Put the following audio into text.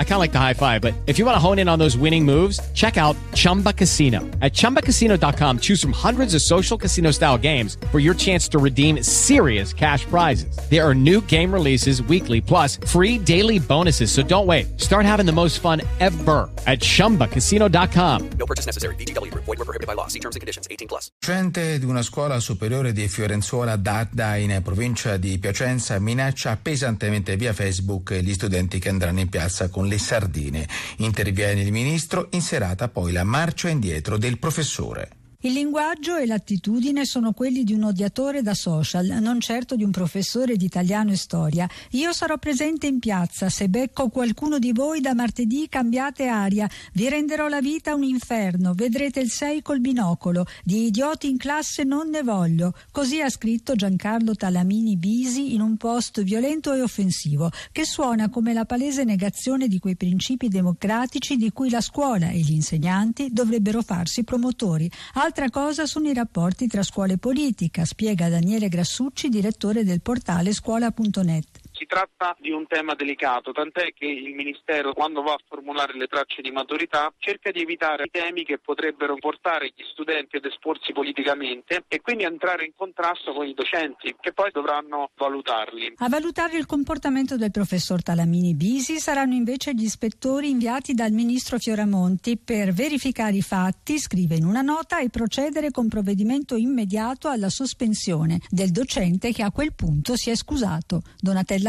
I kind of like the high five, but if you want to hone in on those winning moves, check out Chumba Casino. At ChumbaCasino.com, choose from hundreds of social casino style games for your chance to redeem serious cash prizes. There are new game releases weekly, plus free daily bonuses. So don't wait. Start having the most fun ever at ChumbaCasino.com. No purchase necessary. BGW. Void were prohibited by law. See terms and conditions. 18 plus. Docente di una scuola superiore di Fiorenzuola d'Adda in provincia di Piacenza minaccia pesantemente via Facebook gli studenti che andranno in piazza con le sardine. Interviene il ministro, in serata poi la marcia indietro del professore. Il linguaggio e l'attitudine sono quelli di un odiatore da social, non certo di un professore di italiano e storia. Io sarò presente in piazza, se becco qualcuno di voi da martedì cambiate aria, vi renderò la vita un inferno, vedrete il 6 col binocolo, di idioti in classe non ne voglio. Così ha scritto Giancarlo Talamini Bisi in un post violento e offensivo, che suona come la palese negazione di quei principi democratici di cui la scuola e gli insegnanti dovrebbero farsi promotori. Altra cosa sono i rapporti tra scuola e politica, spiega Daniele Grassucci, direttore del portale scuola.net. Si tratta di un tema delicato, tant'è che il Ministero, quando va a formulare le tracce di maturità, cerca di evitare temi che potrebbero portare gli studenti ad esporsi politicamente e quindi entrare in contrasto con i docenti, che poi dovranno valutarli. A valutare il comportamento del professor Talamini Bisi saranno invece gli ispettori inviati dal ministro Fioramonti per verificare i fatti, scrive in una nota, e procedere con provvedimento immediato alla sospensione del docente che a quel punto si è scusato. Donatella